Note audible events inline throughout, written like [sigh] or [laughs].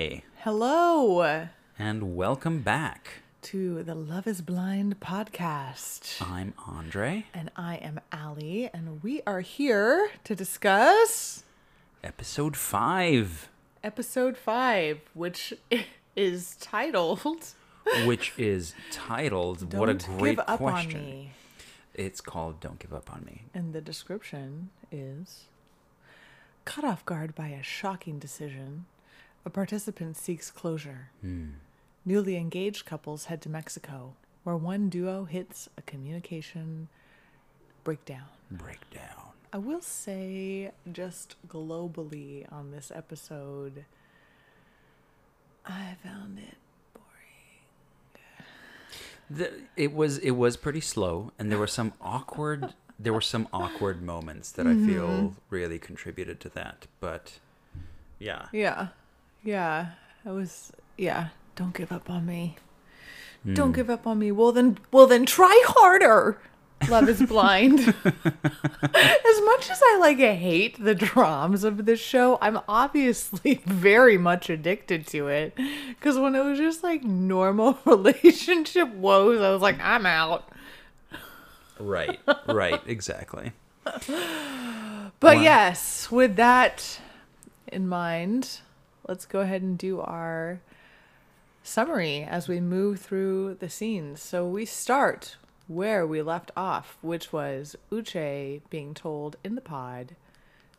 Hi, Hello and welcome back. to the Love is Blind podcast. I'm Andre, And I am Allie, and we are here to discuss episode 5, episode five, which [laughs] is titled [laughs] which is titled What a Great Give Up Question. on Me. It's called Don't Give Up on Me. And the description is Caught off guard by a shocking decision, a participant seeks closure. Newly engaged couples head to Mexico, where one duo hits a communication breakdown. Breakdown. I will say, just globally on this episode, I found it boring. The, it was it was pretty slow and there were some awkward there were some awkward moments that I feel Mm-hmm. really contributed to that. But yeah. Yeah, yeah, I was. Yeah, don't give up on me. Hmm. Don't give up on me. Well then, well then, try harder. Love is blind. [laughs] as much as I like hate the dramas of this show, I'm obviously [laughs] very much addicted to it. Because when it was just like normal [laughs] relationship woes, I was like, I'm out. Right. Right, exactly. But Wow. yes, with that in mind, let's go ahead and do our summary as we move through the scenes. So we start where we left off, which was Uche being told in the pod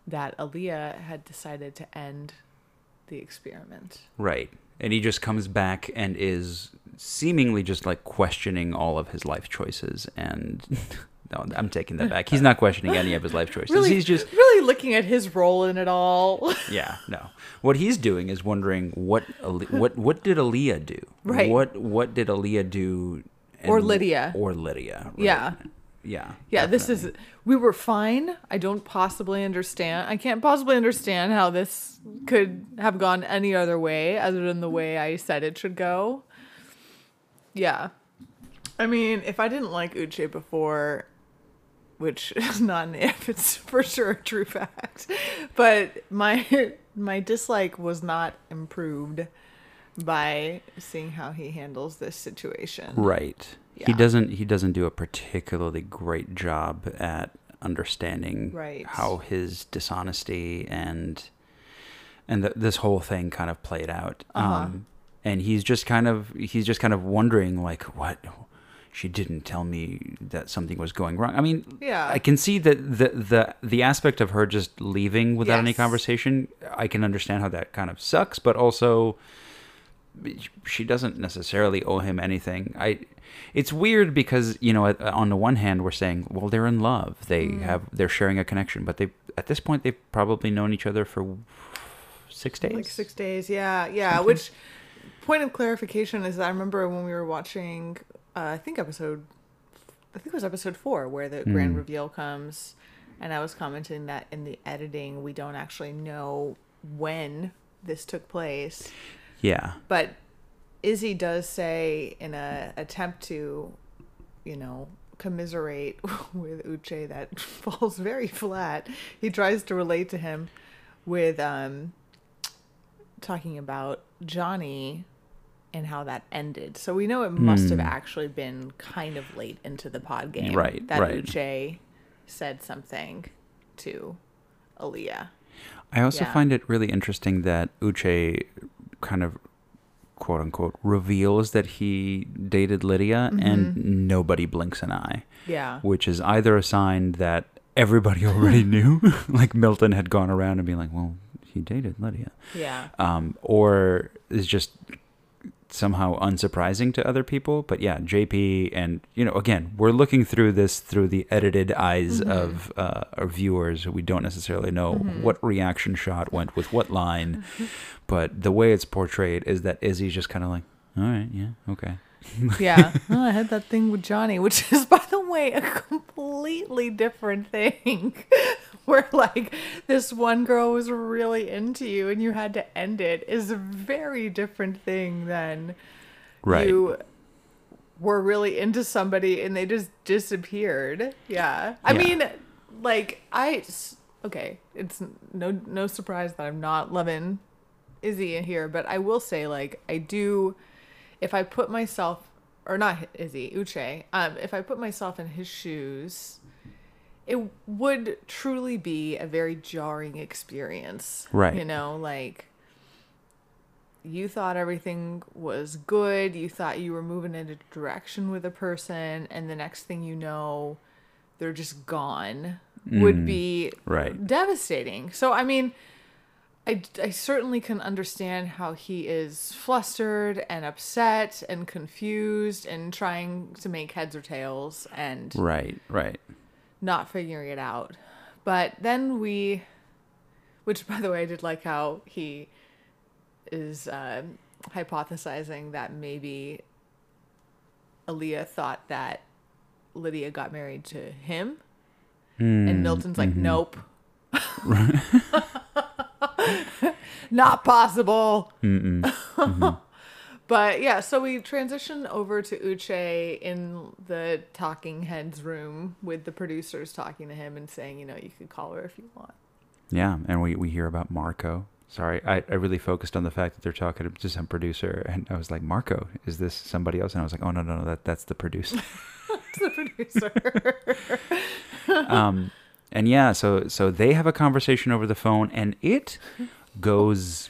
that Aaliyah had decided to end the experiment. Right. And he just comes back and is seemingly just like questioning all of his life choices. And [laughs] no, I'm taking that back. He's [laughs] not questioning any of his life choices. Really, He's just, really looking at his role in it all. [laughs] yeah, no. What he's doing is wondering what [laughs] what what did Aaliyah do? Right. What what did Aaliyah do? Or Lydia. Or Lydia. right. Yeah. Yeah. Yeah, this is. We were fine. I don't possibly understand. I can't possibly understand how this could have gone any other way other than the way I said it should go. Yeah. I mean, if I didn't like Uche before, which [laughs] is not an if, it's for sure a true fact, but my my dislike was not improved by seeing how he handles this situation. Right. He doesn't he doesn't do a particularly great job at understanding Right. how his dishonesty and and th- this whole thing kind of played out. Uh-huh. Um and he's just kind of he's just kind of wondering like what she didn't tell me that something was going wrong. I mean, Yeah. I can see that the the the aspect of her just leaving without any conversation. I can understand how that kind of sucks, but also she doesn't necessarily owe him anything. I it's weird because, you know, on the one hand we're saying, well, they're in love. They Mm. have they're sharing a connection, but they at this point they've probably known each other for 6 days. Like six days, yeah, yeah. Which point of clarification is I remember when we were watching, uh, I think episode, I think it was episode four where the grand Mm. reveal comes, and I was commenting that in the editing we don't actually know when this took place, Yeah. but Izzy does say in a attempt to, you know, commiserate [laughs] with Uche that [laughs] falls very flat. He tries to relate to him with um talking about Johnie and how that ended. So we know it must have actually been kind of late into the pod game Hmm. Right, that right. Uche said something to Aaliyah. I also Yeah. find it really interesting that Uche kind of quote unquote reveals that he dated Lydia Mm-hmm. and nobody blinks an eye, Yeah. which is either a sign that everybody [laughs] already knew, [laughs] like Milton had gone around and be like, well, he dated Lydia, Yeah. um, or is just somehow unsurprising to other people. But yeah, JP and you know, again, we're looking through this through the edited eyes of uh, our viewers. We don't necessarily know what reaction shot went with what line, [laughs] but the way it's portrayed is that Izzy's just kind of like, all right, yeah, okay. yeah. [laughs] Well, I had that thing with Johnie, which is, by the way, a completely different thing. [laughs] Where, like, this one girl was really into you and you had to end it is a very different thing than Right. you were really into somebody and they just disappeared. Yeah. I Yeah. mean, like, I Okay. It's no no surprise that I'm not loving Izzy in here, but I will say, like, I do, if I put myself, or not Izzy, Uche, um, if I put myself in his shoes, it would truly be a very jarring experience. Right. You know, like, you thought everything was good, you thought you were moving in a direction with a person, and the next thing you know, they're just gone, would mm. be right. devastating. So, I mean, I, I certainly can understand how he is flustered and upset and confused and trying to make heads or tails and Right, right. Not figuring it out. But then we, which [laughs] by the way, I did like how he is uh, hypothesizing that maybe Aaliyah thought that Lydia got married to him. and hmm, Milton's like, mm-hmm. nope. [laughs] [laughs] Not possible. Mm-hmm. But yeah, so we transition over to Uche in the talking heads room with the producers talking to him and saying, you know, you could call her if you want. Yeah, and we, we hear about Marco. Sorry, I, I really focused on the fact that they're talking to some producer, and I was like, Marco, is this somebody else? And I was like, oh no no no, that that's the producer. It's [laughs] the producer. [laughs] um, and yeah, so so they have a conversation over the phone, and it [laughs] goes.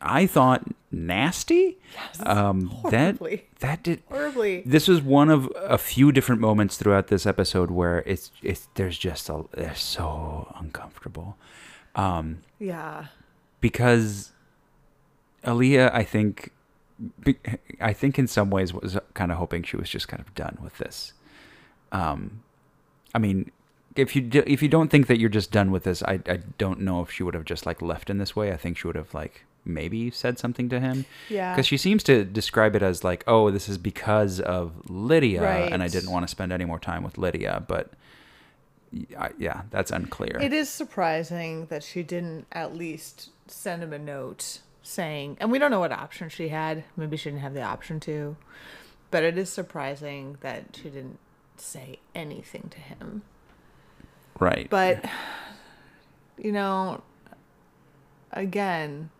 I thought nasty. Yes, um, horribly. that did. Horribly. This was one of a few different moments throughout this episode where it's it's there's just a they're so uncomfortable. Um, Yeah. because Aaliyah, I think, I think in some ways was kind of hoping she was just kind of done with this. Um, I mean, if you do, if you don't think that you're just done with this, I I don't know if she would have just like left in this way. I think she would have like maybe said something to him Yeah. because she seems to describe it as like, oh, this is because of Lydia, and I didn't want to spend any more time with Lydia, but. I- Yeah, that's unclear. It is surprising that she didn't at least send him a note saying, and we don't know what option she had. Maybe she didn't have the option to, but it is surprising that she didn't say anything to him. right. But, you know, again,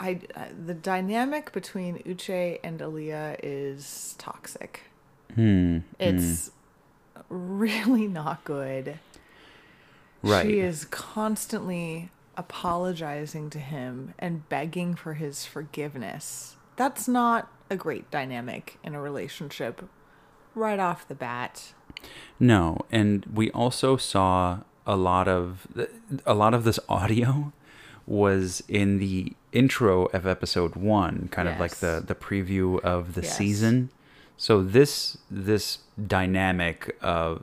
I, I the dynamic between Uche and Aaliyah is toxic. Hmm. It's really not good. Right. She is constantly apologizing to him and begging for his forgiveness. That's not a great dynamic in a relationship right off the bat. No, and we also saw a lot of a lot of this audio was in the intro of episode 1, kind of like the the preview of the Yes. season. So this this dynamic of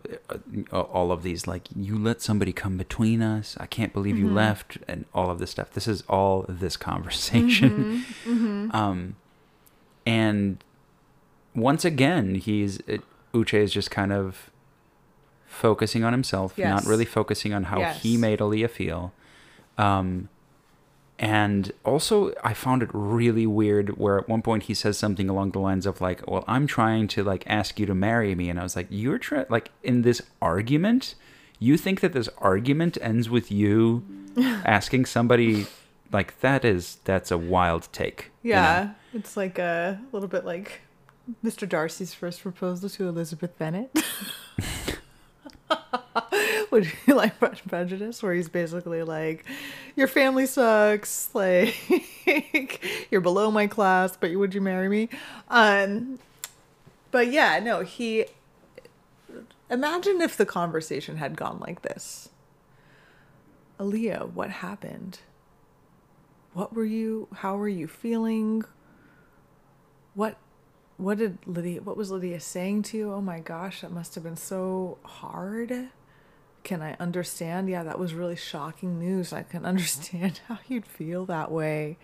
uh, all of these like you let somebody come between us. I can't believe Mm-hmm. you left and all of this stuff. This is all this conversation. Mm-hmm. [laughs] Um and once again, he's it, Uche is just kind of focusing on himself, not really focusing on how he made Aaliyah feel. Um, and also, I found it really weird where at one point he says something along the lines of like, "Well, I'm trying to like ask you to marry me," and I was like, "You're trying like in this argument." You think that this argument ends with you [laughs] asking somebody like that is that's a wild take. you know? Yeah, it's like a little bit like Mr. Darcy's first proposal to Elizabeth Bennet. [laughs] [laughs] [laughs] Would you like Pride and Prejudice, where he's basically like, "Your family sucks, like [laughs] you're below my class, but would you marry me?" Um, but yeah, no, he. Imagine if the conversation had gone like this. Aaliyah, what happened? What were you? How were you feeling? What what did Lydia what was Lydia saying to you? Oh my gosh, that must have been so hard. Can I understand? Yeah, that was really shocking news. I can [laughs] understand how you'd feel that way.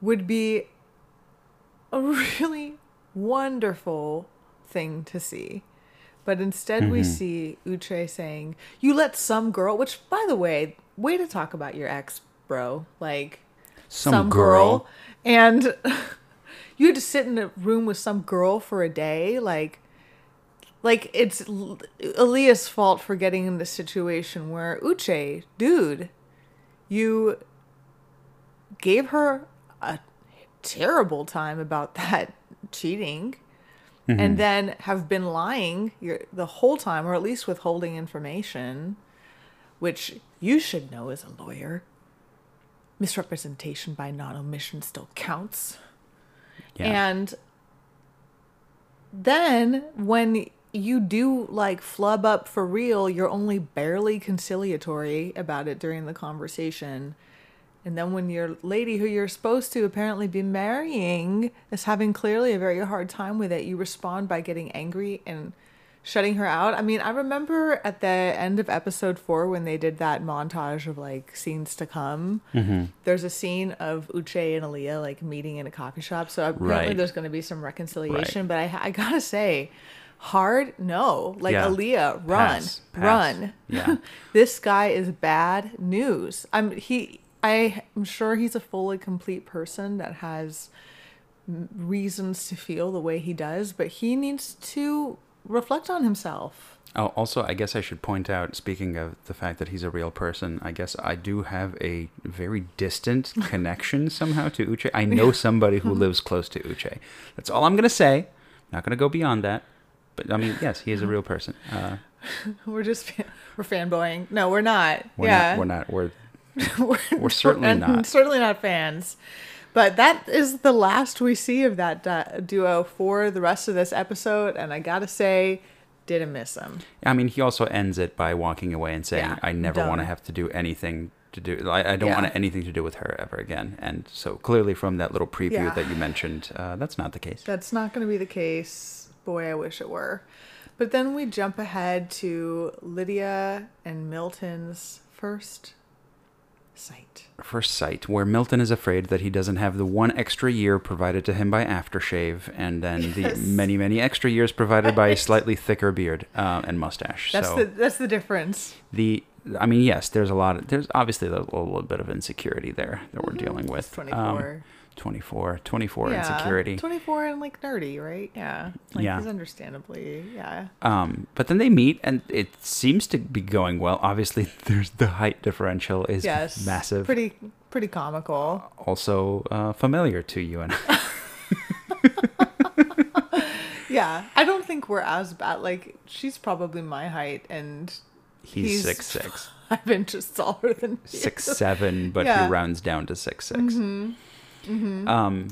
Would be a really wonderful thing to see. But instead, we mm-hmm. see Uche saying, You let some girl, which, by the way, way to talk about your ex, bro. Like, Some girl. And [laughs] you had to sit in a room with some girl for a day. Like, like it's Aaliyah's fault for getting in this situation where Uche, dude, you gave her a terrible time about [laughs] that cheating mm-hmm. and then have been lying your, the whole time or at least withholding information which you should know as a lawyer. Misrepresentation by non-omission still counts. Yeah. and then when you do like flub up for real, you're only barely conciliatory about it during the conversation. And then when your lady who you're supposed to apparently be marrying is having clearly a very hard time with it, you respond by getting angry and shutting her out. I mean, I remember at the end of episode four when they did that montage of like scenes to come. Mm-hmm. There's a scene of Uche and Aaliyah like meeting in a coffee shop. So I apparently Right. there's going to be some reconciliation. But I, I gotta say, hard no. Like Yeah. Aaliyah, run, Pass. Pass. run. Yeah. [laughs] this guy is bad news. I'm he. I am sure he's a fully complete person that has reasons to feel the way he does, but he needs to reflect on himself. Oh, also, I guess I should point out, speaking of the fact that he's a real person, I guess I do have a very distant [laughs] connection somehow to Uche. I know somebody who [laughs] lives close to Uche. That's all I'm going to say. Not going to go beyond that. But I mean, yes, he is a real person. Uh, [laughs] We're just we're fanboying. No, we're not. we're yeah, not. We're not. We're [laughs] we're, we're certainly not. [laughs] Certainly not fans. But that is the last we see of that du- duo for the rest of this episode, and I gotta say, didn't miss them. I mean, he also ends it by walking away and saying, Yeah, "I never want to have to do anything to do. I, I don't Yeah. want anything to do with her ever again." And so clearly, from that little preview Yeah. that you mentioned, uh, that's not the case. That's not going to be the case. Boy, I wish it were. But then we jump ahead to Lydia and Milton's first sight. First sight, where Milton is afraid that he doesn't have the one extra year provided to him by aftershave, and then the many, many extra years provided by a slightly thicker beard uh, and mustache. That's so the that's the difference. the, I mean, yes, there's a lot. Of, there's obviously a little, little bit of insecurity there that we're dealing with. Twenty Um, four. 24, 24 yeah, insecurity. Twenty four and like nerdy, right? Yeah. Like Yeah. he's understandably, yeah. Um, but then they meet, and it seems to be going well. Obviously, [laughs] there's the height differential is yes. massive. Pretty pretty comical. also uh, familiar to you and I. [laughs] Yeah. I don't think we're as bad. Like she's probably my height and He's, He's- six six, [laughs] five inches taller than you. six seven, but Yeah. he rounds down to six six. Mhm. Mhm. Um,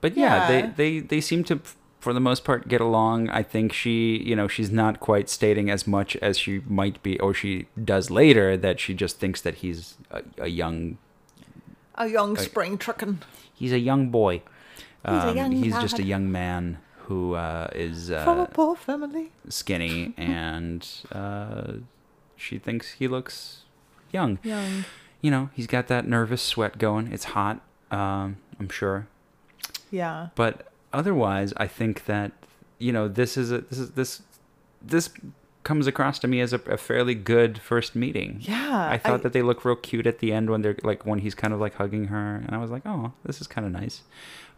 but yeah, Yeah. they they they seem to, for the most part, get along. I think she, you know, she's not quite stating as much as she might be, or she does later that she just thinks that he's a, a young a young I- spring trucking. he's a young boy. He's a Um, young he's just a young man who uh, is From a uh, poor family. skinny, [laughs] and uh, she thinks he looks young. Young. You know, he's got that nervous sweat going. It's hot, um, I'm sure. Yeah. But otherwise, I think that you know this is a this is this this comes across to me as a, a fairly good first meeting. Yeah. I thought that they look real cute at the end when they're like when he's kind of like hugging her, and I was like, oh, this is kind of nice.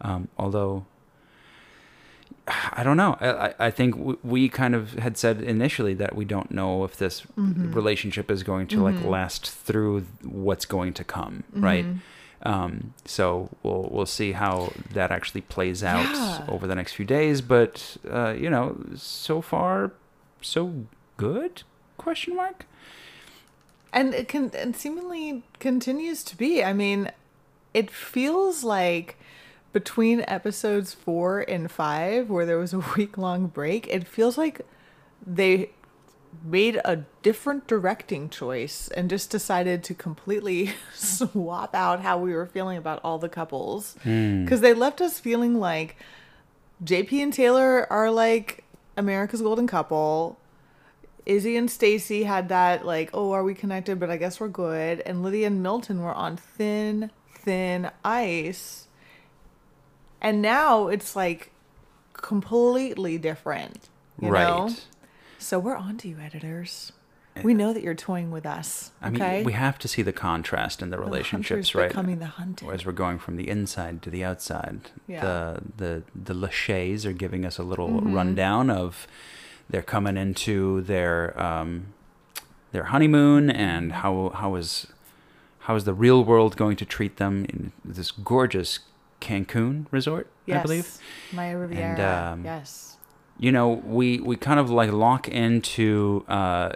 Um, although I don't know, I, I- I think w- we kind of had said initially that we don't know if this Mhm. relationship is going to like Mhm. last through what's going to come, right? Um, so we'll we'll see how that actually plays out Yeah. over the next few days. But uh, you know, so far, so good? Question mark. And it can and seemingly continues to be. I mean, it feels like between episodes four and five, where there was a [laughs] week long break, it feels like they made a different directing choice and just decided to completely [laughs] swap out how we were feeling about all the couples. Hmm. Because they left us feeling like JP and Taylor are like America's golden couple. Izzy and Stacy had that like, oh, are we connected? But I guess we're good. And Lydia and Milton were on thin, thin ice. And now it's like completely different. You right. know? So we're on to you, editors. We know that you're toying with us. I mean, okay? we have to see the contrast in the The relationships, right? Becoming the hunted. As we're going from the inside to the outside. Yeah. The the the Lachey's are giving us a little Mhm. rundown of they're coming into their um, their honeymoon and how how is how is the real world going to treat them in this gorgeous Cancun resort, yes. I believe. Maya Riviera. um, yes. You know, we we kind of like lock into uh,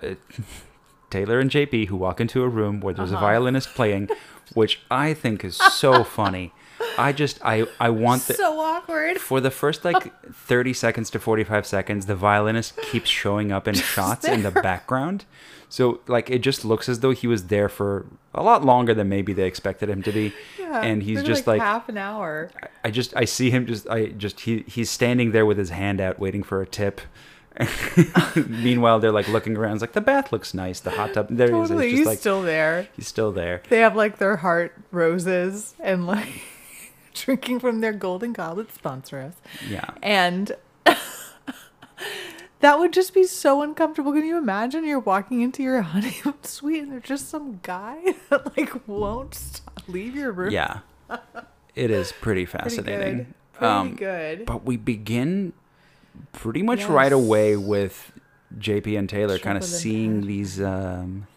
[laughs] Taylor and JP who walk into a room where there's Uh-huh. a violinist playing, [laughs] which I think is so funny. I just I I want the so awkward. for the first like 30 seconds to 45 seconds the violinist keeps showing up in [laughs] shots in the background so like it just looks as though he was there for a lot longer than maybe they expected him to be Yeah, and he's just like, half an hour. i just i see him just i just he he's standing there with his hand out waiting for a tip [laughs] meanwhile they're like looking around it's like the bath looks nice the hot tub there he is. He's like still there. he's still there They have like their heart roses and like [laughs] drinking from their golden goblet sponsor us. yeah And that would just be so uncomfortable. Can you imagine you're walking into your [laughs] honeymoon suite and there's just some guy [laughs] that like won't stop, leave your room? yeah it is [laughs] pretty Pretty fascinating good. Pretty Um, good. but we begin pretty much right away with JP and Taylor kind of seeing these um,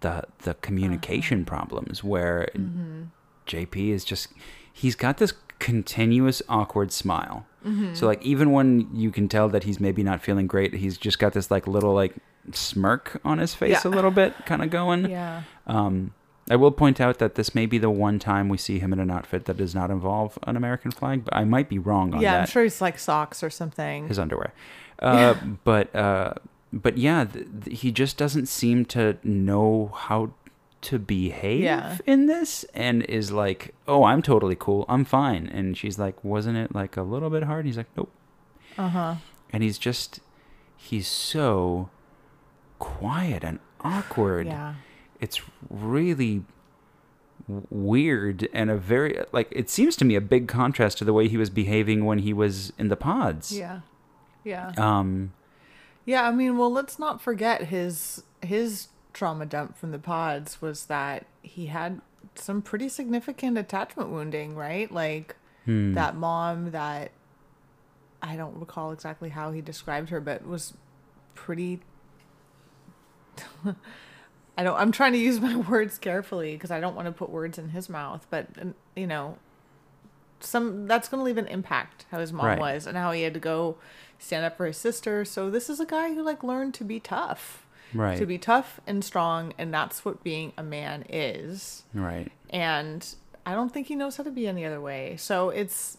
the the communication Uh-huh. problems where Mm-hmm. JP is just he's got this continuous awkward smile. Mm-hmm. So like even when you can tell that he's maybe not feeling great, he's just got this like little like smirk on his face Yeah. a little bit kind of going. [laughs] yeah. Um, I will point out that this may be the one time we see him in an outfit that does not involve an American flag, but I might be wrong on Yeah, that. Yeah, I'm sure he's like socks or something. His underwear, [laughs] uh, but uh, but yeah, th- th- he just doesn't seem to know how to behave Yeah. in this, and is like, "Oh, I'm totally cool, I'm fine." And she's like, "Wasn't it like a little bit hard?" He's like, "Nope," Uh huh. and he's just he's so quiet and awkward Yeah. it's really weird and a very like it seems to me a big contrast to the way he was behaving when he was in the pods Yeah. Yeah. um Yeah, I mean, well, let's not forget his his trauma dump from the pods was that he had some pretty significant attachment wounding, right? Like hmm, that mom that I don't recall exactly how he described her, but was pretty [laughs] I don't I'm trying to use my [laughs] words carefully because I don't want to put words in his mouth, but you know, some that's going to leave an impact how his mom Right. was and how he had to go stand up for his sister. So this is a guy who like learned to be tough. Right To be tough and strong and that's what being a man is. right And I don't think he knows how to be any other way. So it's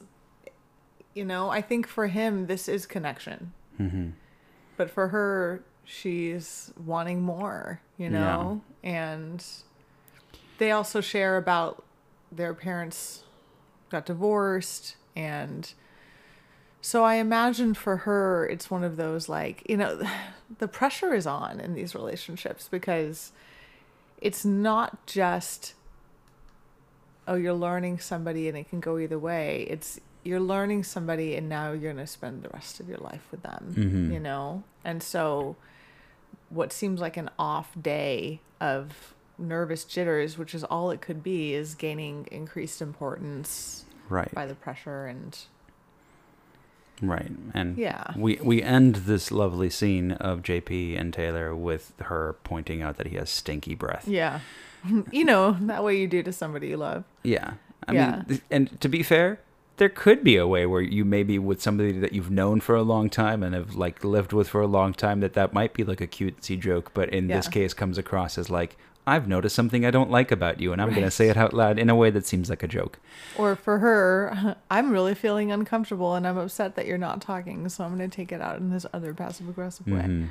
you know, I think for him this is connection. hmm But for her she's wanting more, you know? And they also share about their parents got divorced and so I imagine for her it's one of those like, you know, [sighs] the pressure is on in these relationships because it's not just oh you're learning somebody and it can go either way. It's you're learning somebody and now you're going to spend the rest of your life with them, Mhm. you know? And so what seems like an off day of nervous jitters, which is all it could be, is gaining increased importance right by the pressure and right and yeah. we we end this lovely scene of JP and Taylor with her pointing out that he has stinky breath Yeah. [laughs] you know, that way you do to somebody you love. Yeah. I Yeah. mean, and to be fair, there could be a way where you maybe with somebody that you've known for a long time and have like lived with for a long time that that might be like a cutesy joke, but in this case comes across as like I've noticed something I don't like about you and I'm going to say it out loud in a way that seems like a joke. Or for her, [laughs] I'm really feeling uncomfortable and I'm upset that you're not talking, so I'm going to take it out in this other passive aggressive way. Mhm.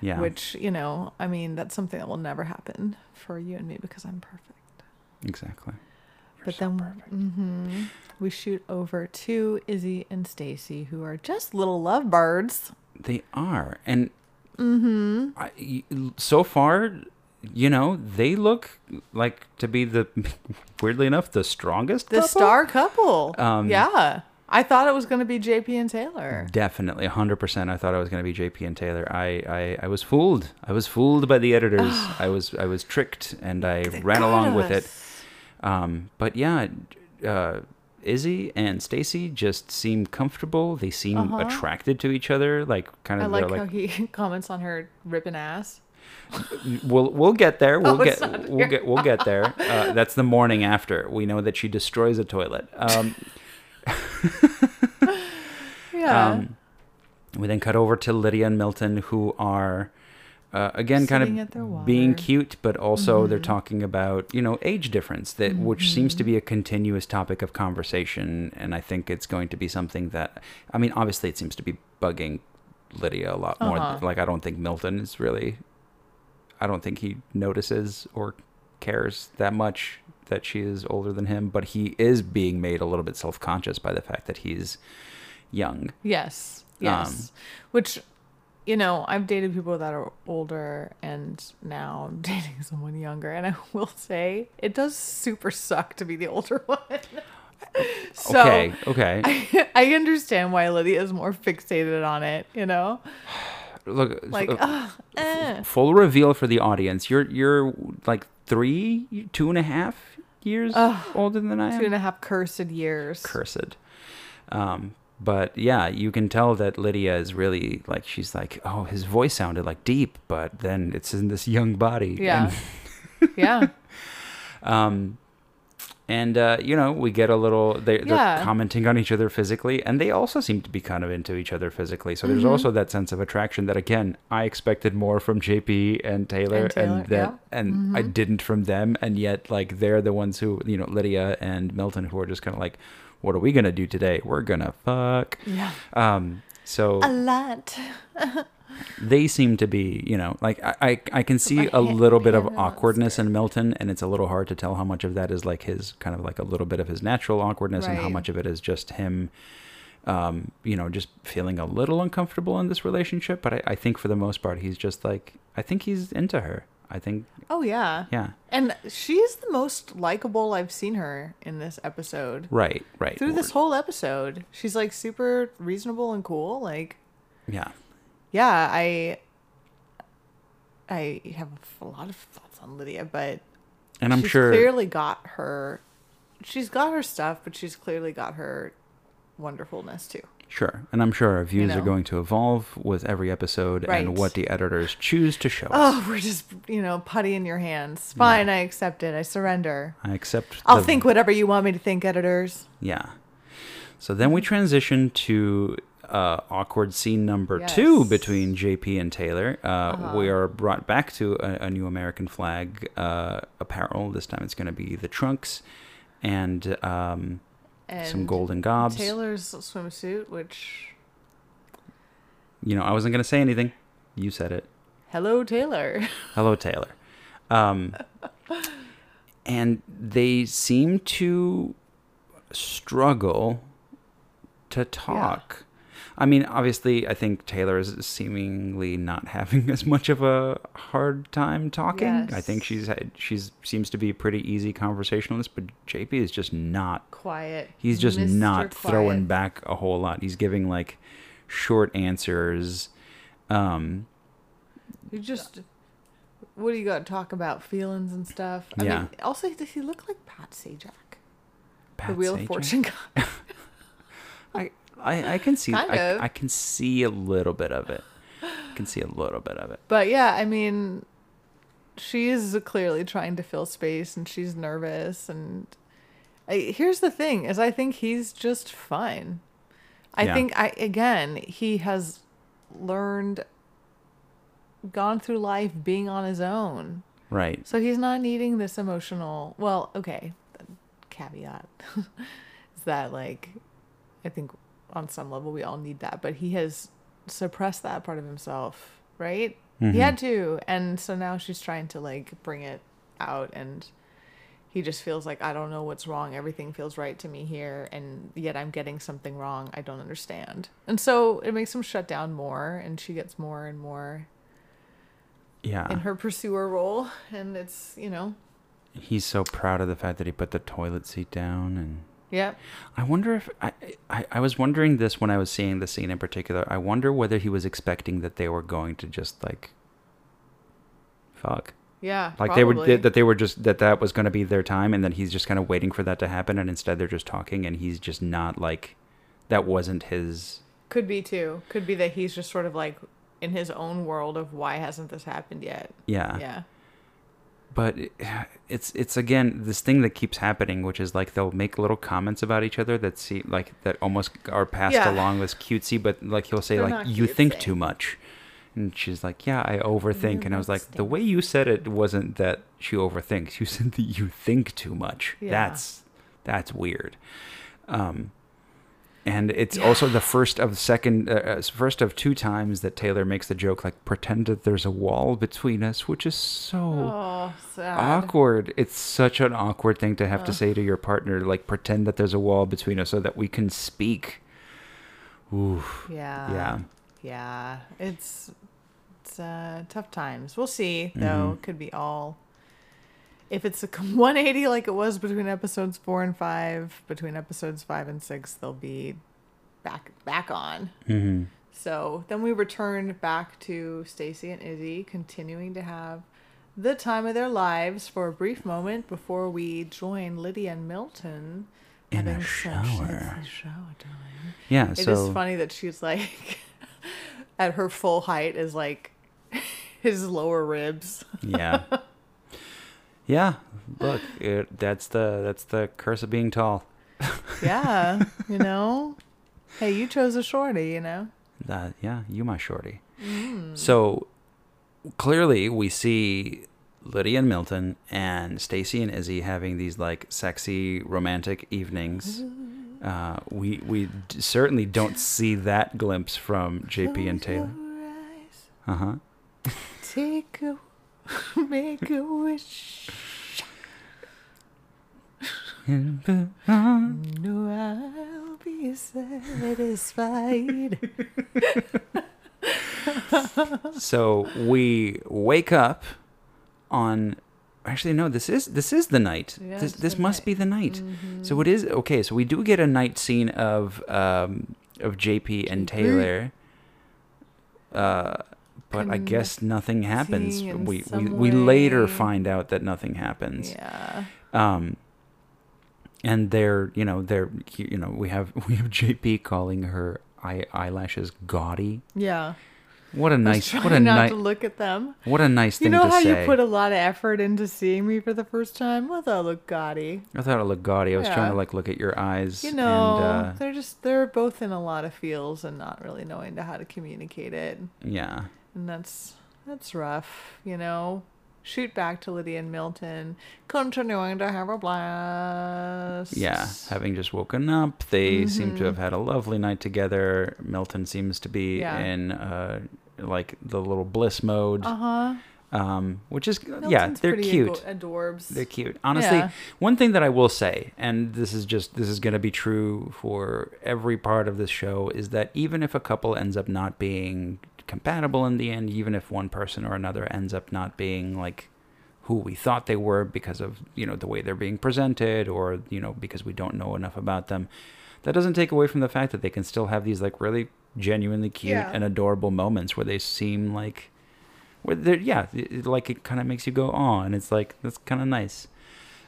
Yeah. Which, you know, I mean, that's something that will never happen for you and me because I'm perfect. exactly. but then hmm we shoot over to Izzy and Stacy, who are just little lovebirds. They are. And Mm-hmm. I, y- so far, you know, they look like to be the [laughs] weirdly enough the strongest The couple. star couple. Um, yeah. I thought it was going to be JP and Taylor. Definitely, hundred percent. I thought I was going to be JP and Taylor. I, I, I was fooled. I was fooled by the editors. [sighs] I was, I was tricked, and I ran along with it. Um, but yeah, uh, Izzy and Stacy just seem comfortable. They seem Uh-huh. attracted to each other. Like kind I of, like how he [laughs] comments on her ripping ass. We'll we'll get there. [laughs] We'll Oh, get we'll get we'll get there. [laughs] Uh, that's the morning after. We know that she destroys a toilet. Um, [laughs] Yeah. um, we then cut over to Lydia and Milton, who are uh, again kind Sitting their of being. Mm-hmm. cute, but also they're talking about you know age difference that which seems to be a continuous topic of conversation, and I think it's going to be something that I mean, obviously, it seems to be bugging Lydia a lot more. Uh-huh. Like I don't think Milton is really, I don't think he notices or cares that much that she is older than him, but he is being made a little bit self conscious by the fact that he's young. Yes. Um, Yes. Which, you know, I've dated people that are older and now I'm [laughs] dating someone younger. And I will say, it does super suck to be the older [laughs] one. so okay, okay. I, I understand why Lydia is more fixated on it, you know? [sighs] [sighs] [sighs] Look, Like, uh, eh. full reveal for the audience. You're you're like three, two and a half years older than I am. two and a half cursed years. Cursed. Um, but yeah, you can tell that Lydia is really like she's like, oh, his voice sounded like deep, but then it's in this young body. Yeah. yeah. [laughs] Um, and uh, you know, we get a little. They, They're Yeah. commenting on each other physically, and they also seem to be kind of into each other physically. So there's Mhm. also that sense of attraction that, again, I expected more from JP and Taylor, And Taylor, that yeah. and I Mhm. didn't from them, and yet like they're the ones who you know Lydia and Milton who are just kind of like, what are we gonna do today? We're gonna fuck. Yeah. Um, so A lot. [laughs] they seem to be, you know, like I, I, I can see a little bit of awkwardness in Milton, and it's a little hard to tell how much of that is like his kind of like a little bit of his natural awkwardness, and how Right. much of it is just him, um, you know, just feeling a little uncomfortable in this relationship. But I, I think for the most part, he's just like, I think he's into her. I think, Oh, yeah. yeah, And she's the most likable I've seen her in this episode. right, right. Through this whole episode, she's like super reasonable and cool. Like, yeah, yeah, I I have a lot of thoughts on Lydia, but and I'm she's sure, clearly got her she's got her stuff, but she's clearly got her wonderfulness too. sure, and I'm sure our views are know. going to evolve with every episode Right. and what the editors choose to show us. Oh, we're just, you know, putty in your hands. Fine, I accept it. I surrender. I accept. I'll the- think whatever you want me to think, editors. Yeah. So then we transition to uh, awkward scene number Yes. two between JP and Taylor. Uh, Uh-huh. We are brought back to a, a new American flag uh, apparel. This time it's going to be the trunks and um, And some golden gobs. Taylor's swimsuit, which You know, I wasn't going to say anything. You said it. hello Taylor. [laughs] Hello, Taylor. Um, and they seem to struggle to talk. I mean, obviously, I think Taylor is seemingly not [laughs] having as much of a hard time talking. I think Yes. she's had, she's seems to be a pretty easy conversationalist, but JP is just not. Quiet. He's just Mr. not throwing back a whole lot. He's giving like short answers. Um, You just what do you got to talk about feelings and stuff? I Yeah. mean, also does he look like Pat Sajak, Pat the Wheel Sajak? of Fortune guy? [laughs] I, I, can see Kind I, of. I can see a little bit of it. I can see a little bit of it. But yeah, I mean, she is clearly trying to fill space, and she's nervous. And I, here's the thing: is I think he's just fine. I Yeah. think I again he has learned, gone through life being on his own, Right. so he's not needing this emotional. Well, okay, caveat [laughs] is that like, I think on some level we all need that, but he has suppressed that part of himself, right? Mhm. He had to, and so now she's trying to like bring it out, and he just feels like I don't know what's wrong. Everything feels right to me here, and yet I'm getting something wrong. I don't understand, and so it makes him shut down more, and she gets more and more Yeah. in her pursuer role, and it's you know, He's so proud of the fact that he put the toilet seat down and yep. I wonder if I, I I was wondering this when I was seeing the scene in particular. I wonder whether he was expecting that they were going to just like fuck. Yeah, Like they were that they were just that that was going to be their time and then he's just kind of waiting for that to happen and instead they're just talking and he's just not like that wasn't his Could be too. Could be that he's just sort of like in his own world of why hasn't this happened yet? Yeah. Yeah. But [sighs] it's it's again this thing that keeps happening, which is like they'll make little comments about each other that see like that almost are passed Yeah. along as cutesy, but like he'll say They're like not you think too much. And she's like, "Yeah, I overthink." And I was like, "The way you said it wasn't that she overthinks. You said that you think too much. Yeah. That's that's weird." Um, and it's also the first of second, uh, uh, first of two times that Taylor makes the joke like, "Pretend that there's a wall between us," which is so Oh, awkward. It's such an awkward thing to have to say to your partner, like pretend that there's a wall between us so that we can speak. Ooh, Yeah. yeah, Yeah. It's it's uh, tough times. We'll see though. Mhm. Could be all. If it's a [laughs] 180 like it was between episodes four and five, between episodes five and six, they'll be back back on. hmm So then we return back to Stacy and Izzy, continuing to have the time of their lives for a brief moment before we join Lydia and Milton In a having such shower. it's shower time. yeah. It is so funny that she's like [laughs] at her full height is like [laughs] his lower ribs. yeah, yeah. [laughs] Look, it, that's the that's the curse of being tall. [laughs] Yeah, you know. Hey, you chose a shorty, you know. That yeah, you my shorty. Mm. So clearly, we see Lydia and Milton and Stacy and Izzy having these like sexy romantic evenings. Uh, we we d- certainly don't see that glimpse from JP and Taylor. Uh huh. Take a [laughs] make a wish. No, I'll be satisfied. [laughs] so we wake up on. Actually, no. This is this is the night. Yeah, this this the must night. be the night. Mm-hmm. So it is okay. So we do get a night scene of um of JP and. Taylor. Uh, but I guess nothing happens. We we, we later find out that nothing happens. Yeah. Um, and they're you know they're you know we have [laughs] we have JP calling her eye, eyelashes gaudy. Yeah. What a nice what a nice look at them. what a nice You thing know to how say. you put a lot of effort into seeing me for the first time? Well, that look gaudy. I thought it looked gaudy. I was trying to like look at your eyes. You know, and, uh, they're just they're both in a lot of feels and not really knowing how to communicate it, yeah. And that's that's rough. You know, shoot back to Lydia and Milton, continuing to have a blast. Yeah, having just woken up, they seem to Mhm. have had a lovely night together. Milton seems to be Yeah. in uh, like the little bliss mode, Uh huh. um, which is yeah, they're cute. Adorbs. They're cute. Honestly, Yeah. one thing that I will say, and this is just this is going to be true for every part of this show, is that even if a couple ends up not being compatible in the end, even if one person or another ends up not being like who we thought they were because of you know the way they're being presented, or you know because we don't know enough about them, that doesn't take away from the fact that they can still have these like really genuinely cute Yeah. and adorable moments where they seem like where they're yeah it, like it kind of makes you go oh and it's like that's kind of nice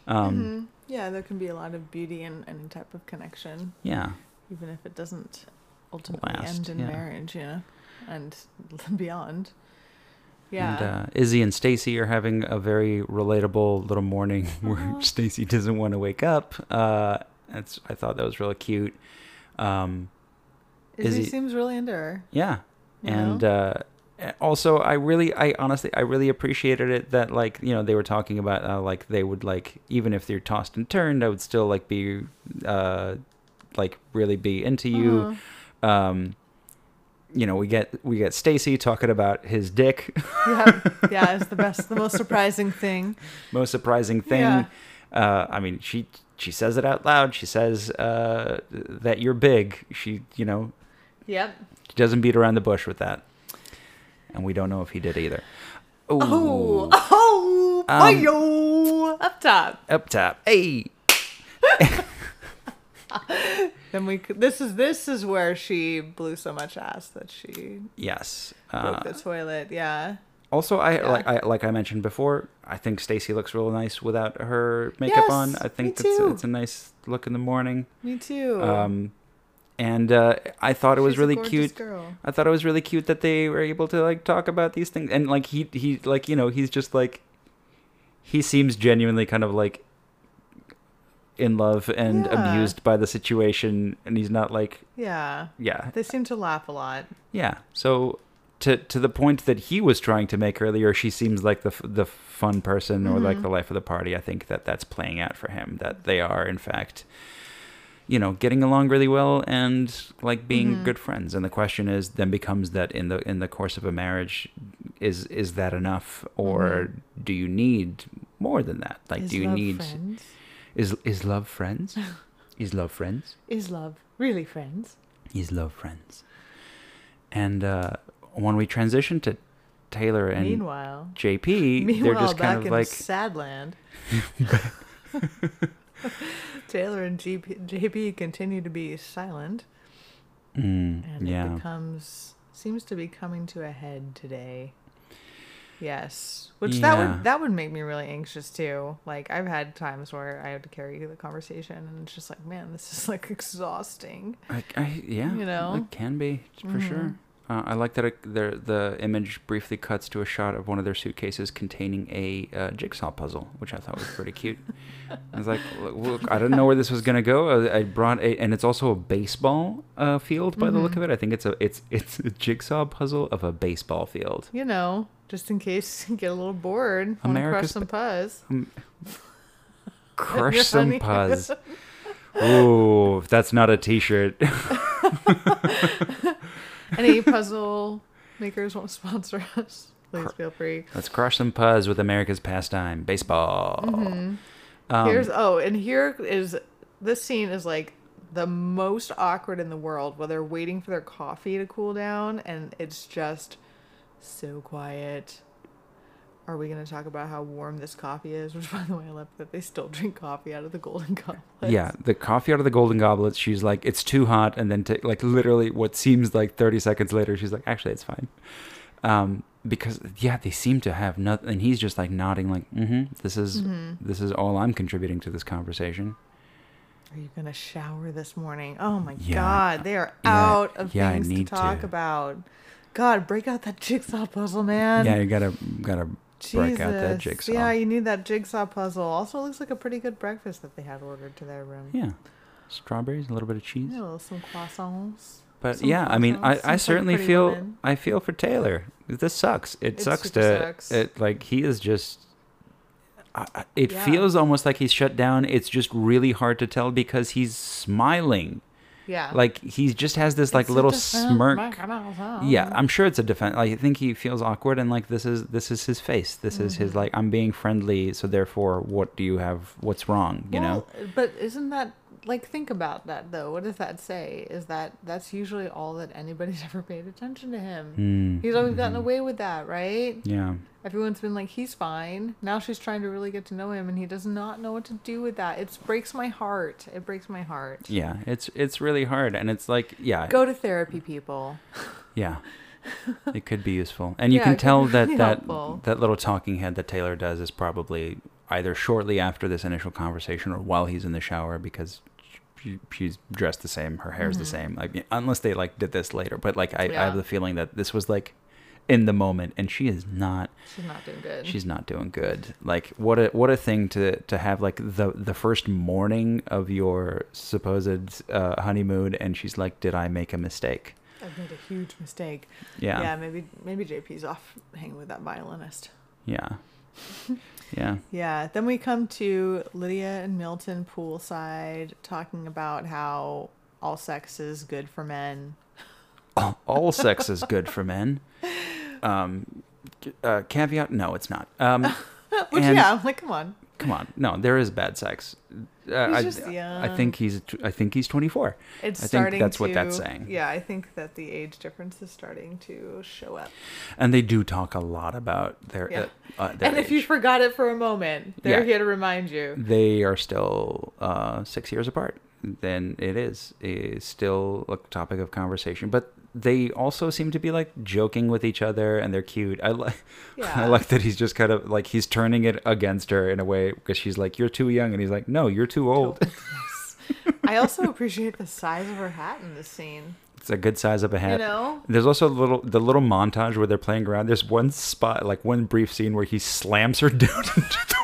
um Mhm. Yeah, there can be a lot of beauty and any type of connection, yeah even if it doesn't ultimately Last, end in yeah. marriage. Yeah, and [laughs] beyond. Yeah. and uh izzy and stacy are having a very relatable little morning [laughs] where Uh-huh. stacy doesn't want to wake up uh that's i thought that was really cute um Izzy Izzy- seems really into her. yeah and uh also i really i honestly i really appreciated it that like you know they were talking about uh, like they would like even if they're tossed and turned i would still like be uh like really be into you Uh-huh. um you know we get we get stacy talking about his dick yeah, [laughs] yeah, it's the best, the most surprising thing. most surprising thing Yeah. uh i mean she she says it out loud she says uh that you're big she you know Yep. she doesn't beat around the bush with that and we don't know if he did either Oh, Ooh. oh, Um, yo, up top. up top hey [laughs] Then we could, this is this is where she blew so much ass that she yes broke uh, the toilet. Yeah. also i Yeah. like i like i mentioned before i think stacy looks real nice without her makeup on Yes, i think it's it's a nice look in the morning Me too. um and uh, I thought it was She's really cute. Girl. I thought it was really cute that they were able to like talk about these things and like he he like you know he's just like he seems genuinely kind of like in love and Yeah. amused by the situation and he's not like Yeah. yeah They seem to laugh a lot. yeah so to to the point that he was trying to make earlier she seems like the the fun person or like Mhm. the life of the party I think that that's playing out for him that they are in fact you know getting along really well and like being Mhm. good friends and the question is then becomes that in the in the course of a marriage is is that enough or Mhm. do you need more than that like Is do you need friends? Is is love friends? [laughs] Is love friends? Is love really friends? is love friends. And uh when we transition to Taylor and Meanwhile, JP meanwhile, they're just back kind of in like Sadland, [laughs] Taylor and GP, JP continue to be silent, mm, and it yeah. becomes seems to be coming to a head today. Yes, which that would that would make me really anxious too. Like I've had times where I have to carry the conversation, and it's just like, man, this is like exhausting. I, I, yeah, You know? it can be for Mhm. sure. Uh, I like that it, the the image briefly cuts to a shot of one of their suitcases containing a uh, jigsaw puzzle, which I thought was pretty cute. I was like, look, look, I didn't know where this was gonna go. I, I brought a, and it's also a baseball uh, field by the look Mhm. of it. I think it's a it's it's a jigsaw puzzle of a baseball field. You know, just in case you get a little bored, crush some puzz. Um, [laughs] crush some puzz. [laughs] Ooh, that's not a T-shirt. [laughs] Any [laughs] puzzle makers want to sponsor us? Please feel free. Let's crush some puzz with America's pastime, baseball. Mhm. Um, Here's oh, and here is this scene is like the most awkward in the world where they're waiting for their coffee to cool down and it's just so quiet. Are we going to talk about how warm this coffee is? Which, by the way, I love that they still drink coffee out of the golden goblet. yeah, the coffee out of the golden goblets. She's like, it's too hot, and then ta like literally, what seems like thirty seconds later, she's like, actually, it's fine. Um, because yeah, they seem to have nothing, and he's just like nodding, like, mm-hmm. This is Mhm. this is all I'm contributing to this conversation. Are you going to shower this morning? Oh my Yeah. God, they are Yeah, out of yeah, I things to talk to. about. God, break out that jigsaw puzzle, man. yeah, you gotta gotta break out that Jesus. jigsaw. Yeah, you need that jigsaw puzzle. Also, it looks like a pretty good breakfast that they had ordered to their room. Yeah, strawberries, a little bit of cheese. Yeah, little- some croissants. But Some yeah, I mean, I, I certainly feel women. I feel for Taylor. This sucks. It, It sucks to sucks. it like he is just. I- it Yeah. feels almost like he's shut down. It's just really hard to tell because he's smiling. Yeah. Like he just has this like It's little smirk. mechanism. Yeah, I'm sure it's a defense. Like, I think he feels awkward and like this is this is his face. This is his Mhm. like I'm being friendly, so therefore, what do you have? What's wrong? You know? But isn't that like think about that though? What does that say? Is that that's usually all that anybody's [laughs] ever paid attention to him? Mm, He's always gotten mhm. away with that, right? Yeah. Everyone's been like, he's fine. Now she's trying to really get to know him, and he does not know what to do with that. It breaks my heart. It breaks my heart. Yeah, it's it's really hard, and it's like yeah, Go to therapy, people. [laughs] Yeah. It could be useful. And you Yeah, can tell that really that, helpful. that little talking head that Taylor does is probably either shortly after this initial conversation or while he's in the shower because she, she's dressed the same, her hair's the Mhm. same. Like unless they like did this later, but like I, I have the feeling that this was like in the moment and she is not She's not doing good. she's not doing good. Like what a what a thing to to have like the the first morning of your supposed uh, honeymoon and she's like did I make a mistake? I've made a huge mistake. Yeah. Yeah, maybe maybe JP's off hanging with that violinist. Yeah. [laughs] Yeah. Yeah. Then we come to Lydia and Milton poolside talking about how all sex is good for men. [laughs] All, sex is good for men. [laughs] Um, uh, caveat: No, it's not. Um, Which And- yeah, I'm like, come on. Come on, no, there is bad sex. Uh, I, just I think he's. I think he's 24. It's I think starting that's to, what that's saying. Yeah, I think that the age difference is starting to show up. and they do talk a lot about their. Yeah. Uh, uh, their and if you forgot it for a moment, they're Yeah. here to remind you. they are still uh, six years apart, then it is is still a topic of conversation. But they also seem to be like joking with each other, and they're cute. I [laughs] like. Yeah. I like that he's just kind of like he's turning it against her in a way because she's like, "You're too young," and he's like, "No, you're too old." Yes. I also [laughs] appreciate the size of her hat in this scene. It's a good size of a hat. You know? There's also a little the little montage where they're playing around. There's one spot, like one brief scene where he slams her [laughs] down into the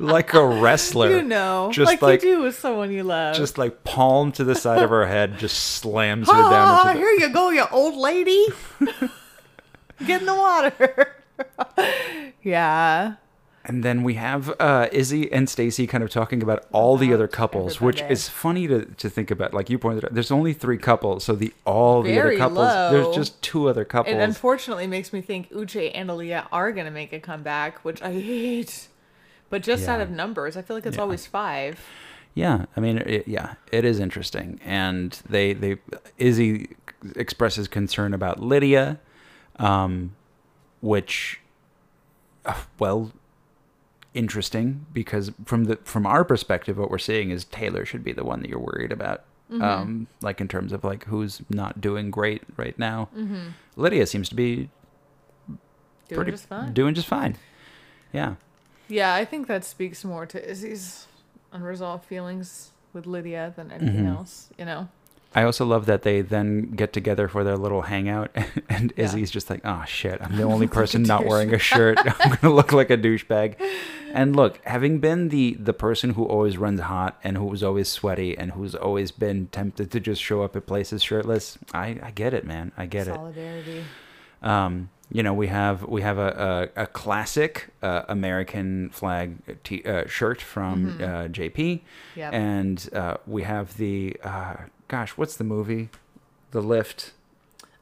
like a wrestler. You know, just like, like you do with someone you love. just like palm to the side of her head, just slams her down into the. here you go, you old lady. [laughs] Get in the water. [laughs] yeah. And then we have uh, Izzy and Stacy kind of talking about all the other About couples, which is funny to, to think about. Like you pointed out, there's only three couples, so the all the Very other couples. low. There's just two other couples. It unfortunately makes me think Uche and Aaliyah are going to make a comeback, which I hate. But just out of numbers, I feel like it's Yeah. always five. Yeah, I mean, it, yeah, it is interesting, and they they Izzy expresses concern about Lydia, um, which, uh, well, interesting because from the from our perspective, what we're seeing is Taylor should be the one that you're worried about, um, like in terms of like who's not doing great right now. Lydia seems to be Doing pretty just fine. doing just fine. Yeah. Yeah, I think that speaks more to Izzy's unresolved feelings with Lydia than anything Mhm. else, you know? I also love that they then get together for their little hangout, [laughs] and Yeah. Izzy's just like, "Oh shit, I'm the only Look [laughs] like a person not wearing a shirt. [laughs] I'm gonna look like a douchebag." And look, having been the the person who always runs hot and who's always sweaty and who's always been tempted to just show up at places shirtless, I I get it, man. I get it. Solidarity. Um, you know, we have we have a a, a classic uh, American flag t- uh, shirt from Mhm. uh, JP Yep. and uh, we have the uh, gosh, what's the movie? The lift,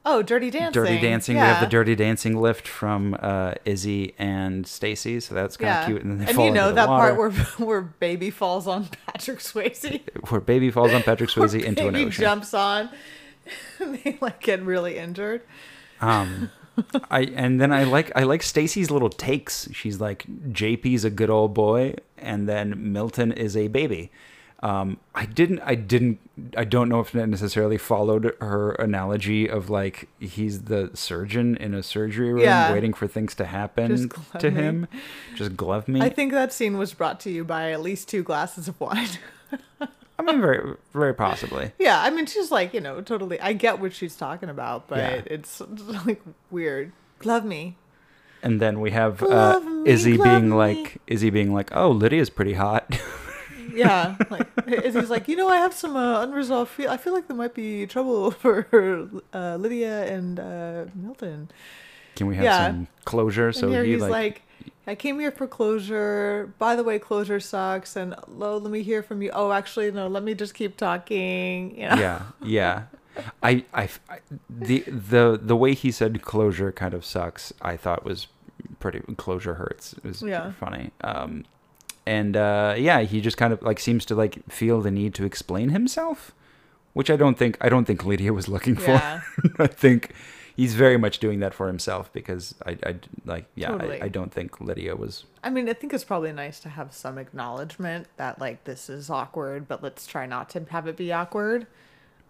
oh, Dirty Dancing. Dirty Dancing. We have the Dirty Dancing lift from uh, Izzy and Stacy, so that's kind of Yeah. cute. And And you know that water, part where [laughs] where baby falls on Patrick Swayze. [laughs] where baby falls on Patrick Swayze into an baby ocean. jumps on. [laughs] they like get really injured. Um, I and then I like I like Stacy's little takes. She's like JP's a good old boy, and then Milton is a baby. Um, I didn't I didn't I don't know if I necessarily followed her analogy of like he's the surgeon in a surgery room Yeah. waiting for things to happen to me. him. Just glove me. I think that scene was brought to you by at least two glasses of wine. [laughs] I mean, very very possibly. yeah, I mean she's like, you know, totally I get what she's talking about, but Yeah. it's [laughs] like weird. Love me. And then we have uh, me, Izzy being me. like Izzy being like, oh, Lydia's pretty hot. Yeah, like [laughs] he's like, you know, I have some uh, unresolved feel. I feel like there might be trouble [laughs] for uh, Lydia and uh, Milton. Can we have Yeah. some closure? So and here he he's like like, I came here for closure. By the way, closure sucks. And lo, let me hear from you. Oh, actually, no. Let me just keep talking. You know? yeah yeah I, I I- the the the way he said closure kind of sucks i thought was pretty closure hurts it was Yeah. funny um and uh yeah he just kind of like seems to like feel the need to explain himself which i don't think i don't think lydia was looking for [laughs] i think he's very much doing that for himself because i i like yeah Totally. I, I don't think lydia was I mean, I think it's probably nice to have some acknowledgement that like this is awkward, but let's try not to have it be awkward.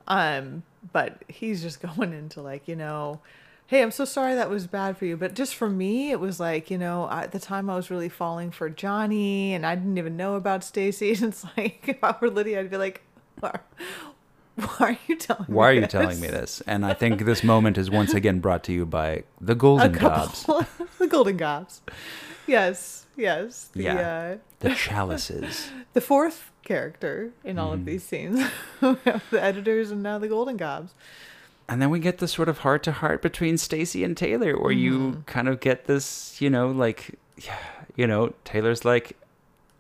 Um, but he's just [laughs] going into like, you know, hey, I'm so sorry that was bad for you, but just for me, it was like, you know, at the time I was really falling for Johnie, and I didn't even know about Stacy. And [laughs] it's like, if I were Lydia, I'd be like, [laughs] [laughs] why, are you telling me? why are you this? telling me this and i think this moment is once again brought to you by the golden gobs [laughs] the Golden Gobs. Yes, yes. The, Yeah. uh, the [laughs] chalices the fourth character in all Mm-hmm. of these scenes the editors and now the golden gobs And then we get this sort of heart to heart between Stacy and Taylor, where Mm-hmm. you kind of get this, you know, like, you know, Taylor's like,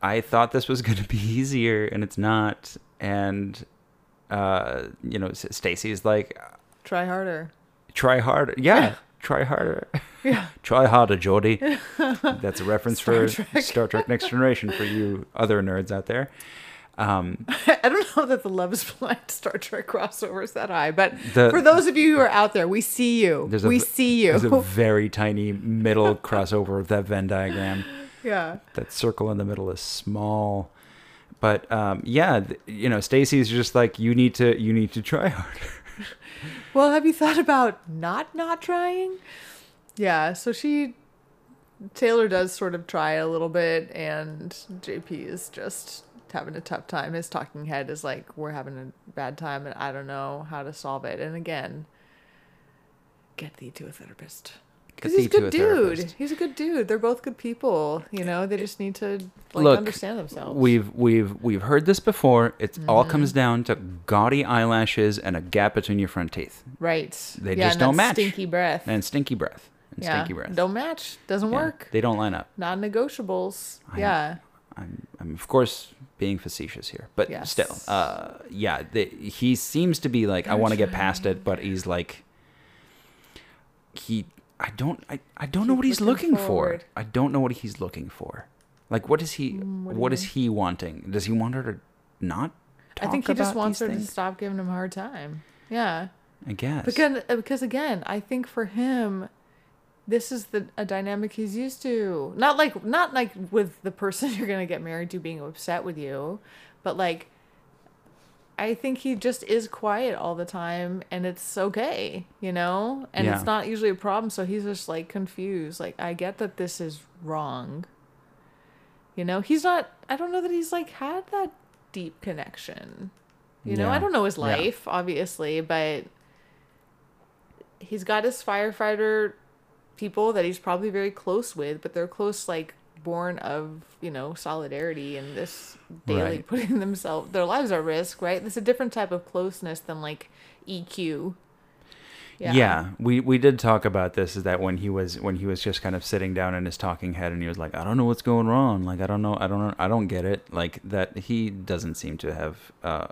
I thought this was going to be easier, and it's not. And, uh, you know, Stacy's like, try harder try harder. Yeah, try harder. yeah Try harder, [laughs] [laughs] Jody. [laughs] That's a reference Star for Trek. Star Trek Next Generation for you other nerds out there. Um, i don't know that the love is blind star trek crossover is that high but The- for those of you who are out there we see you there's a we v- see you There's a very tiny middle crossover of that Venn diagram. yeah that circle in the middle is small but um, yeah you know stacy's just like you need to you need to try [laughs] harder well have you thought about not not trying yeah so she Taylor does sort of try a little bit, and JP is just having a tough time. His talking head is like, "We're having a bad time, and I don't know how to solve it." And again, get thee to a therapist. Because he's a good a dude. therapist. He's a good dude. They're both good people. You know, they just need to like Look, understand themselves. We've we've we've heard this before. It all Mm-hmm. comes down to gaudy eyelashes and a gap between your front teeth right. They yeah, just don't match. Stinky breath. and stinky breath and yeah. stinky breath. Don't match. Doesn't Yeah, work. They don't line up. Non-negotiables. I- yeah. I'm, I'm of course being facetious here, but Yes. still, uh, yeah, the, he seems to be like I Gotta want to get past it, but he's like he. I don't. I, I don't know what he's looking looking for. I don't know what he's looking for. Like, what is he? Mm, what what he wanting? Does he want her to not? I think he just wants her to stop giving him a hard time. Yeah. I guess. Because because again, I think for him, this is the a dynamic he's used to. Not like not like with the person [laughs] you're gonna get married to being upset with you, but like I think he just is quiet all the time and it's okay, you know? And Yeah. it's not usually a problem, so he's just like confused. Like I get that this is wrong. You know, he's not I don't know that he's like had that deep connection. You know, I don't know his Yeah. life, obviously, but he's got his firefighter people that he's probably very close with, but they're close like born of, you know, solidarity and this daily Right. putting [laughs] themselves their lives at risk, right? It's a different type of closeness than like EQ. Yeah. we we did talk about this. Is that when he was when he was just kind of sitting down in his talking head, and he was like, "I don't know what's going wrong. Like, I don't know. I don't know. I don't get it. Like that. He doesn't seem to have, uh,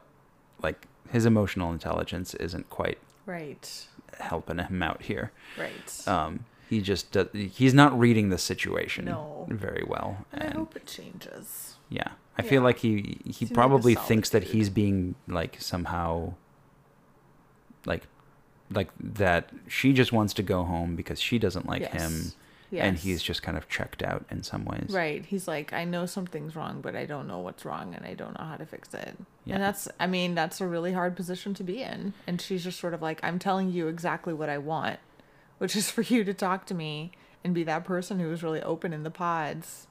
like his emotional intelligence isn't quite Right. helping him out here. Right. Um, he just does, he's not reading the situation No. very well. and I hope it changes. yeah, I feel like he he Seems probably thinks that dude. he's being like somehow like like that she just wants to go home because she doesn't like him Yes. and he's just kind of checked out in some ways. Right. He's like, I know something's wrong, but I don't know what's wrong and I don't know how to fix it. Yeah. And that's, I mean, that's a really hard position to be in. And she's just sort of like, I'm telling you exactly what I want, which is for you to talk to me and be that person who is really open in the pods.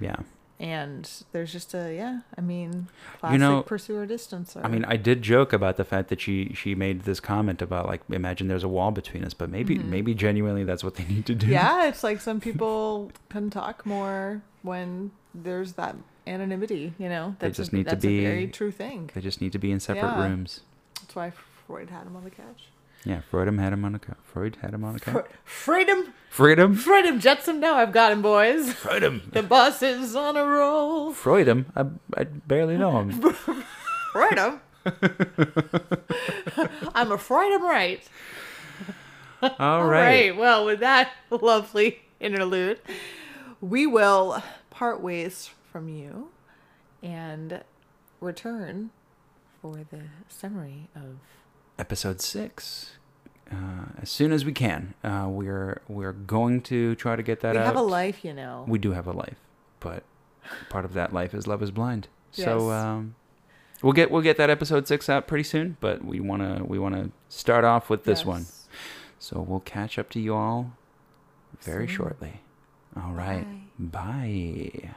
Yeah. And there's just a, yeah, I mean, classic know, pursuer distancer. I mean, I did joke about the fact that she she made this comment about like imagine there's a wall between us, but maybe maybe genuinely that's what they need to do. Mm-hmm. yeah, it's like [laughs] some people can talk more when there's that anonymity, you know? They just a, need to be- a very true thing. They just need to be in separate Yeah. rooms. That's why Freud had him on the couch. Yeah, Freud had him on a co- Freud had him on a couch. Freedom, Freedom. freedom, Jetsam. Now I've got him, boys. Freudom. The bus is on a roll. Freudom. I, I barely know him. [laughs] Freedom. [laughs] I'm afraid I'm right. All [laughs] All right. right. Well, with that lovely interlude, we will part ways from you and return for the summary of Episode six. Uh, as soon as we can, uh, we're we're going to try to get that we out. We have a life, you know. We do have a life, but part of that life is Love Is Blind. So um, we'll get we'll get that episode six out pretty soon. But we wanna we wanna start off with this one. So we'll catch up to you all very Soon. shortly. All right. Bye. Bye.